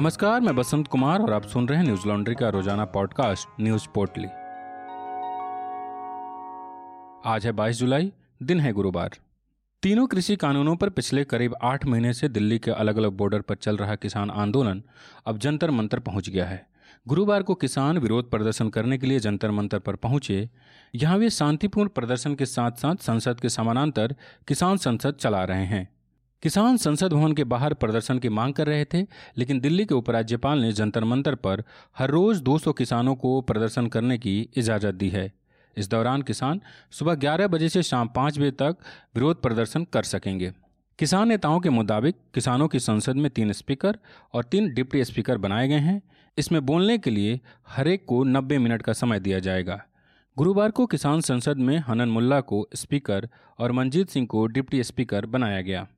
नमस्कार, मैं बसंत कुमार और आप सुन रहे हैं न्यूज़ लॉन्ड्री का रोज़ाना पॉडकास्ट, न्यूज़ पोर्टली। आज है 22 जुलाई, दिन है गुरुवार। तीनों कृषि कानूनों पर पिछले करीब आठ महीने से दिल्ली के अलग अलग बॉर्डर पर चल रहा किसान आंदोलन अब जंतर मंतर पहुँच गया है। गुरुवार को किसान विरोध प्रदर्शन करने के लिए जंतर मंतर पर पहुँचे। यहाँ वे शांतिपूर्ण प्रदर्शन के साथ साथ संसद के समानांतर किसान संसद चला रहे हैं। किसान संसद भवन के बाहर प्रदर्शन की मांग कर रहे थे, लेकिन दिल्ली के उपराज्यपाल ने जंतर मंतर पर हर रोज 200 किसानों को प्रदर्शन करने की इजाज़त दी है। इस दौरान किसान सुबह 11 बजे से शाम 5 बजे तक विरोध प्रदर्शन कर सकेंगे। किसान नेताओं के मुताबिक किसानों की संसद में तीन स्पीकर और तीन डिप्टी स्पीकर बनाए गए हैं। इसमें बोलने के लिए हरेक को 90 मिनट का समय दिया जाएगा। गुरुवार को किसान संसद में हनन मुल्ला को स्पीकर और मंजीत सिंह को डिप्टी स्पीकर बनाया गया।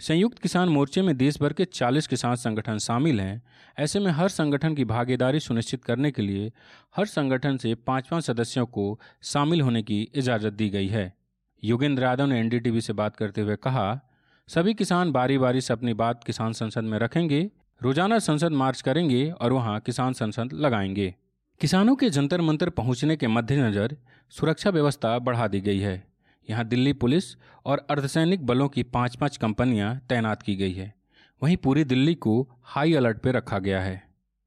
संयुक्त किसान मोर्चे में देश भर के 40 किसान संगठन शामिल हैं। ऐसे में हर संगठन की भागीदारी सुनिश्चित करने के लिए हर संगठन से पाँच पाँच सदस्यों को शामिल होने की इजाज़त दी गई है। योगेंद्र यादव ने एनडीटीवी से बात करते हुए कहा, सभी किसान बारी बारी से अपनी बात किसान संसद में रखेंगे, रोज़ाना संसद मार्च करेंगे और वहाँ किसान संसद लगाएँगे। किसानों के जंतर मंतर पहुँचने के मद्देनजर सुरक्षा व्यवस्था बढ़ा दी गई है। यहाँ दिल्ली पुलिस और अर्धसैनिक बलों की पाँच पाँच कंपनियाँ तैनात की गई है। वहीं पूरी दिल्ली को हाई अलर्ट पर रखा गया है।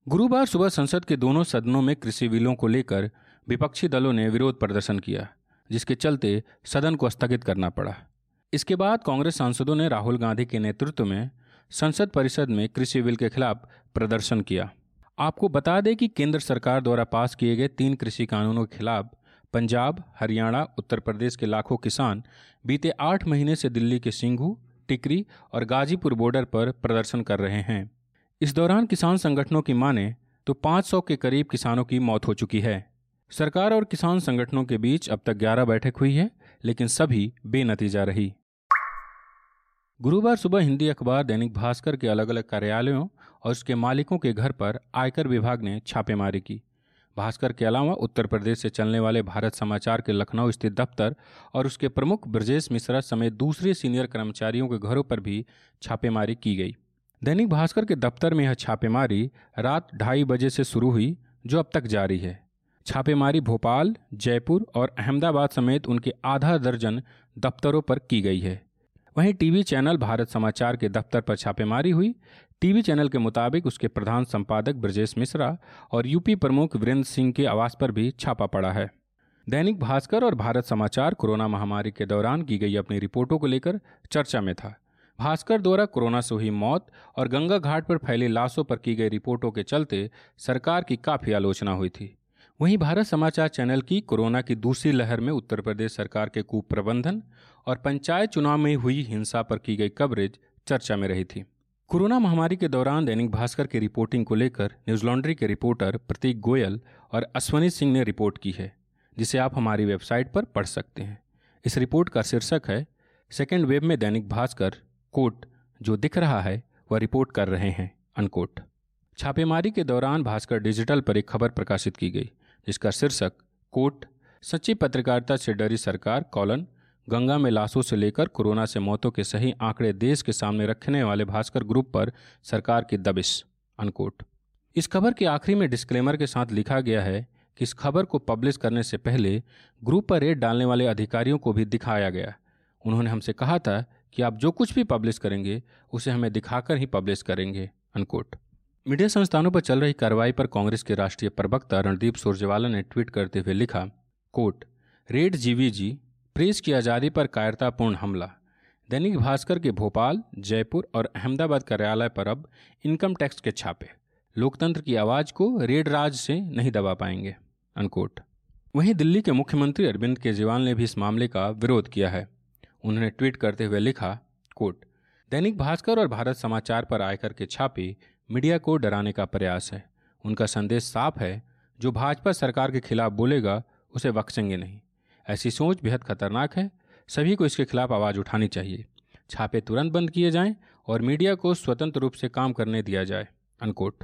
गुरुवार सुबह संसद के दोनों सदनों में कृषि बिलों को लेकर विपक्षी दलों ने विरोध प्रदर्शन किया, जिसके चलते सदन को स्थगित करना पड़ा। इसके बाद कांग्रेस सांसदों ने राहुल गांधी के नेतृत्व में संसद परिषद में कृषि बिल के खिलाफ प्रदर्शन किया। आपको बता दें कि केंद्र सरकार द्वारा पास किए गए तीन कृषि कानूनों के खिलाफ पंजाब, हरियाणा, उत्तर प्रदेश के लाखों किसान बीते आठ महीने से दिल्ली के सिंघू, टिकरी और गाजीपुर बॉर्डर पर प्रदर्शन कर रहे हैं। इस दौरान किसान संगठनों की माने तो 500 के करीब किसानों की मौत हो चुकी है। सरकार और किसान संगठनों के बीच अब तक 11 बैठक हुई है, लेकिन सभी बेनतीजा रही। गुरुवार सुबह हिंदी अखबार दैनिक भास्कर के अलग अलग कार्यालयों और उसके मालिकों के घर पर आयकर विभाग ने छापेमारी की। भास्कर के अलावा उत्तर प्रदेश से चलने वाले भारत समाचार के लखनऊ स्थित दफ्तर और उसके प्रमुख ब्रजेश मिश्रा समेत दूसरे सीनियर कर्मचारियों के घरों पर भी छापेमारी की गई। दैनिक भास्कर के दफ्तर में यह छापेमारी रात ढाई बजे से शुरू हुई, जो अब तक जारी है। छापेमारी भोपाल, जयपुर और अहमदाबाद समेत उनके आधा दर्जन दफ्तरों पर की गई है। वहीं टीवी चैनल भारत समाचार के दफ्तर पर छापेमारी हुई। टीवी चैनल के मुताबिक उसके प्रधान संपादक ब्रजेश मिश्रा और यूपी प्रमुख वीरेंद्र सिंह के आवास पर भी छापा पड़ा है। दैनिक भास्कर और भारत समाचार कोरोना महामारी के दौरान की गई अपनी रिपोर्टों को लेकर चर्चा में था। भास्कर द्वारा कोरोना से हुई मौत और गंगा घाट पर फैली लाशों पर की गई रिपोर्टों के चलते सरकार की काफ़ी आलोचना हुई थी। वहीं भारत समाचार चैनल की कोरोना की दूसरी लहर में उत्तर प्रदेश सरकार के कुप्रबंधन और पंचायत चुनाव में हुई हिंसा पर की गई कवरेज चर्चा में रही थी। कोरोना महामारी के दौरान दैनिक भास्कर की रिपोर्टिंग को लेकर न्यूज़ लॉन्ड्री के रिपोर्टर प्रतीक गोयल और अश्वनी सिंह ने रिपोर्ट की है, जिसे आप हमारी वेबसाइट पर पढ़ सकते हैं। इस रिपोर्ट का शीर्षक है, सेकेंड वेब में दैनिक भास्कर कोट जो दिख रहा है, वह रिपोर्ट कर रहे हैं अनकोट छापेमारी के दौरान भास्कर डिजिटल पर एक खबर प्रकाशित की गई जिसका शीर्षक कोट सच्ची पत्रकारिता से डरी सरकार, कॉलन, गंगा में लाशों से लेकर कोरोना से मौतों के सही आंकड़े देश के सामने रखने वाले भास्कर ग्रुप पर सरकार की दबिश अनकोट इस खबर के आखिरी में डिस्क्लेमर के साथ लिखा गया है कि इस खबर को पब्लिश करने से पहले ग्रुप पर रेड डालने वाले अधिकारियों को भी दिखाया गया। उन्होंने हमसे कहा था कि आप जो कुछ भी पब्लिश करेंगे, उसे हमें दिखाकर ही पब्लिश करेंगे अनकोट मीडिया संस्थानों पर चल रही कार्रवाई पर कांग्रेस के राष्ट्रीय प्रवक्ता रणदीप सुरजेवाला ने ट्वीट करते हुए लिखा, कोट, रेड जीवीजी, प्रेस की आज़ादी पर कायरतापूर्ण हमला। दैनिक भास्कर के भोपाल, जयपुर और अहमदाबाद कार्यालय पर अब इनकम टैक्स के छापे। लोकतंत्र की आवाज़ को रेड राज से नहीं दबा पाएँगे। अनकोट वहीं दिल्ली के मुख्यमंत्री अरविंद केजरीवाल ने भी इस मामले का विरोध किया है। उन्होंने ट्वीट करते हुए लिखा, कोट, दैनिक भास्कर और भारत समाचार पर आयकर के छापे मीडिया को डराने का प्रयास है। उनका संदेश साफ़ है, जो भाजपा सरकार के खिलाफ बोलेगा, उसे बख्शेंगे नहीं। ऐसी सोच बेहद खतरनाक है, सभी को इसके खिलाफ आवाज़ उठानी चाहिए। छापे तुरंत बंद किए जाएँ और मीडिया को स्वतंत्र रूप से काम करने दिया जाए। अनकोट।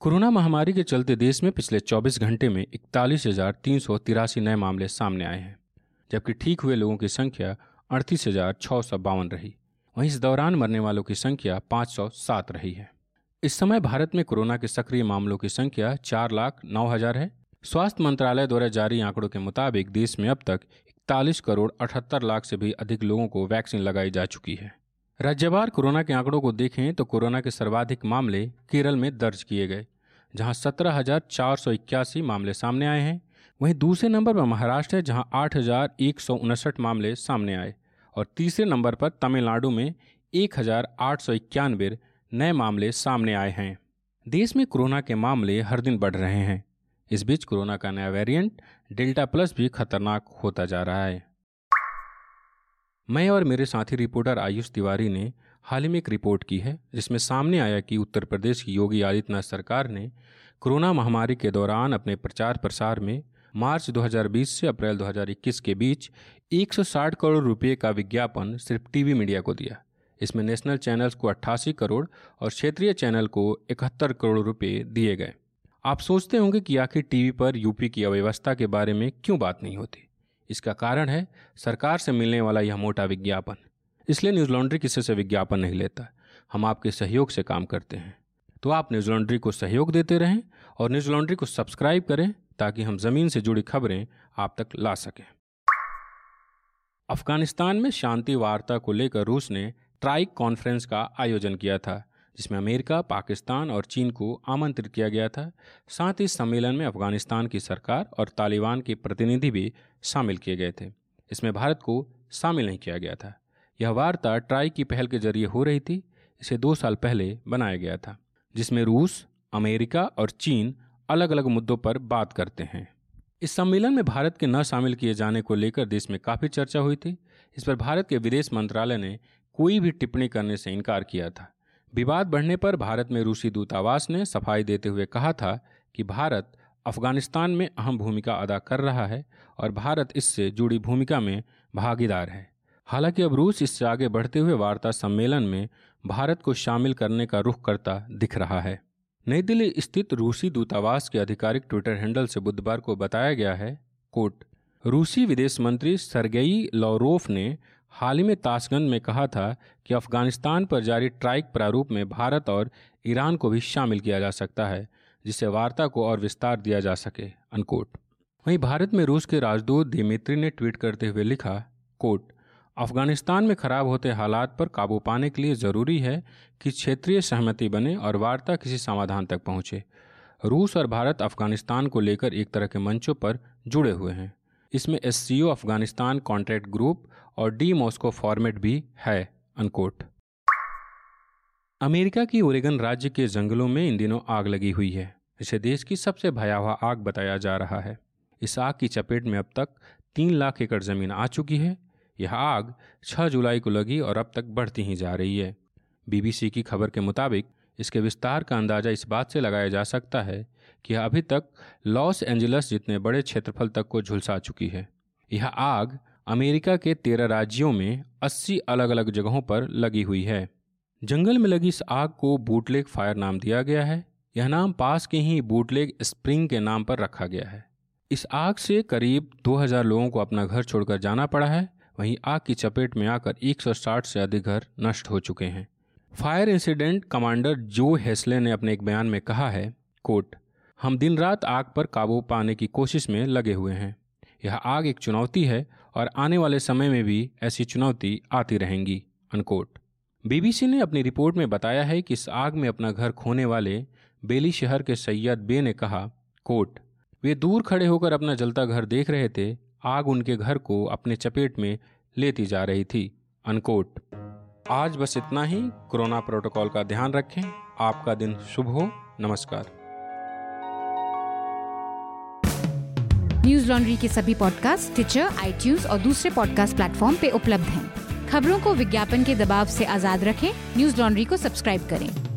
कोरोना महामारी के चलते देश में पिछले 24 घंटे में इकतालीस हज़ार तीन सौ तिरासी नए मामले सामने आए हैं, जबकि ठीक हुए लोगों की संख्या अड़तीस हज़ार छः सौ बावन रही। वहीं इस दौरान मरने वालों की संख्या 507 रही है। इस समय भारत में कोरोना के सक्रिय मामलों की संख्या चार लाख नौ हज़ार है। स्वास्थ्य मंत्रालय द्वारा जारी आंकड़ों के मुताबिक देश में अब तक इकतालीस करोड़ अठहत्तर लाख से भी अधिक लोगों को वैक्सीन लगाई जा चुकी है। राज्यवार कोरोना के आंकड़ों को देखें तो कोरोना के सर्वाधिक मामले केरल में दर्ज किए गए, जहाँ सत्रह हज़ार चार सौ इक्यासी मामले सामने आए हैं। वहीं दूसरे नंबर पर महाराष्ट्र है, जहाँ आठ हज़ार एक सौ उनसठ मामले सामने आए। और तीसरे नंबर पर तमिलनाडु में एक हज़ार आठ सौ इक्यानवे नए मामले सामने आए हैं। देश में कोरोना के मामले हर दिन बढ़ रहे हैं। इस बीच कोरोना का नया वेरिएंट, डेल्टा प्लस, भी खतरनाक होता जा रहा है। मैं और मेरे साथी रिपोर्टर आयुष तिवारी ने हाल ही में एक रिपोर्ट की है, जिसमें सामने आया कि उत्तर प्रदेश की योगी आदित्यनाथ सरकार ने कोरोना महामारी के दौरान अपने प्रचार प्रसार में मार्च 2020 से अप्रैल 2021 के बीच 160 करोड़ रुपए का विज्ञापन सिर्फ़ टीवी मीडिया को दिया। इसमें नेशनल चैनल्स को अट्ठासी करोड़ और क्षेत्रीय चैनल को इकहत्तर करोड़ रुपए दिए गए। आप सोचते होंगे कि आखिर टीवी पर यूपी की अव्यवस्था के बारे में क्यों बात नहीं होती? इसका कारण है सरकार से मिलने वाला यह मोटा विज्ञापन। इसलिए न्यूज़ लॉन्ड्री किसी से विज्ञापन नहीं लेता। हम आपके सहयोग से काम करते हैं। तो आप न्यूज़ लॉन्ड्री को सहयोग देते रहें और न्यूज़ लॉन्ड्री को सब्सक्राइब करें ताकि हम ज़मीन से जुड़ी खबरें आप तक ला सकें। अफ़गानिस्तान में शांति वार्ता को लेकर रूस ने ट्राइक कॉन्फ्रेंस का आयोजन किया था, जिसमें अमेरिका, पाकिस्तान और चीन को आमंत्रित किया गया था। साथ ही सम्मेलन में अफ़गानिस्तान की सरकार और तालिबान के प्रतिनिधि भी शामिल किए गए थे। इसमें भारत को शामिल नहीं किया गया था। यह वार्ता ट्राई की पहल के ज़रिए हो रही थी, इसे दो साल पहले बनाया गया था, जिसमें रूस, अमेरिका और चीन अलग अलग मुद्दों पर बात करते हैं। इस सम्मेलन में भारत के न शामिल किए जाने को लेकर देश में काफ़ी चर्चा हुई थी। इस पर भारत के विदेश मंत्रालय ने कोई भी टिप्पणी करने से इनकार किया था। विवाद बढ़ने पर भारत में रूसी दूतावास ने सफ़ाई देते हुए कहा था कि भारत अफ़गानिस्तान में अहम भूमिका अदा कर रहा है और भारत इससे जुड़ी भूमिका में भागीदार है। हालाँकि अब रूस इससे आगे बढ़ते हुए वार्ता सम्मेलन में भारत को शामिल करने का रुख करता दिख रहा है। नई दिल्ली स्थित रूसी दूतावास के आधिकारिक ट्विटर हैंडल से बुधवार को बताया गया है, कोट, रूसी विदेश मंत्री सरगेई लॉरोफ ने हाल ही में ताशगंज में कहा था कि अफ़गानिस्तान पर जारी ट्राइक प्रारूप में भारत और ईरान को भी शामिल किया जा सकता है, जिससे वार्ता को और विस्तार दिया जा सके अनकोट वहीं भारत में रूस के राजदूत दिमित्री ने ट्वीट करते हुए लिखा, कोट अफ़गानिस्तान में खराब होते हालात पर काबू पाने के लिए ज़रूरी है कि क्षेत्रीय सहमति बने और वार्ता किसी समाधान तक पहुँचे। रूस और भारत अफ़गानिस्तान को लेकर एक तरह के मंचों पर जुड़े हुए हैं। इसमें एस अफ़गानिस्तान कॉन्ट्रैक्ट ग्रुप और डी मॉस्को फॉर्मेट भी है अनकोट अमेरिका की ओरेगन राज्य के जंगलों में इन दिनों आग लगी हुई है। इसे देश की सबसे भयावह आग बताया जा रहा है। इस आग की चपेट में अब तक तीन लाख एकड़ ज़मीन आ चुकी है। यह आग 6 जुलाई को लगी और अब तक बढ़ती ही जा रही है। बीबीसी की खबर के मुताबिक इसके विस्तार का अंदाज़ा इस बात से लगाया जा सकता है कि अभी तक लॉस एंजलस जितने बड़े क्षेत्रफल तक को झुलसा चुकी है। यह आग अमेरिका के तेरह राज्यों में 80 अलग अलग जगहों पर लगी हुई है। जंगल में लगी इस आग को बूटलेग फायर नाम दिया गया है। यह नाम पास के ही बूटलेग स्प्रिंग के नाम पर रखा गया है। इस आग से करीब 2000 लोगों को अपना घर छोड़कर जाना पड़ा है वहीं आग की चपेट में आकर 160 से अधिक घर नष्ट हो चुके हैं। फायर इंसिडेंट कमांडर जो हेस्ले ने अपने एक बयान में कहा है कोट हम दिन रात आग पर काबू पाने की कोशिश में लगे हुए हैं। यह आग एक चुनौती है और आने वाले समय में भी ऐसी चुनौती आती रहेंगी अनकोट बीबीसी ने अपनी रिपोर्ट में बताया है कि इस आग में अपना घर खोने वाले बेली शहर के सैयद बे ने कहा कोट वे दूर खड़े होकर अपना जलता घर देख रहे थे आग उनके घर को अपने चपेट में लेती जा रही थी। अनकोट, आज बस इतना ही। कोरोना प्रोटोकॉल का ध्यान रखें। आपका दिन शुभ हो। नमस्कार। न्यूज़ लॉन्ड्री के सभी पॉडकास्ट ट्विटर आई और दूसरे पॉडकास्ट प्लेटफॉर्म पे उपलब्ध हैं। खबरों को विज्ञापन के दबाव से आज़ाद रखें। न्यूज़ लॉन्ड्री को सब्सक्राइब करें।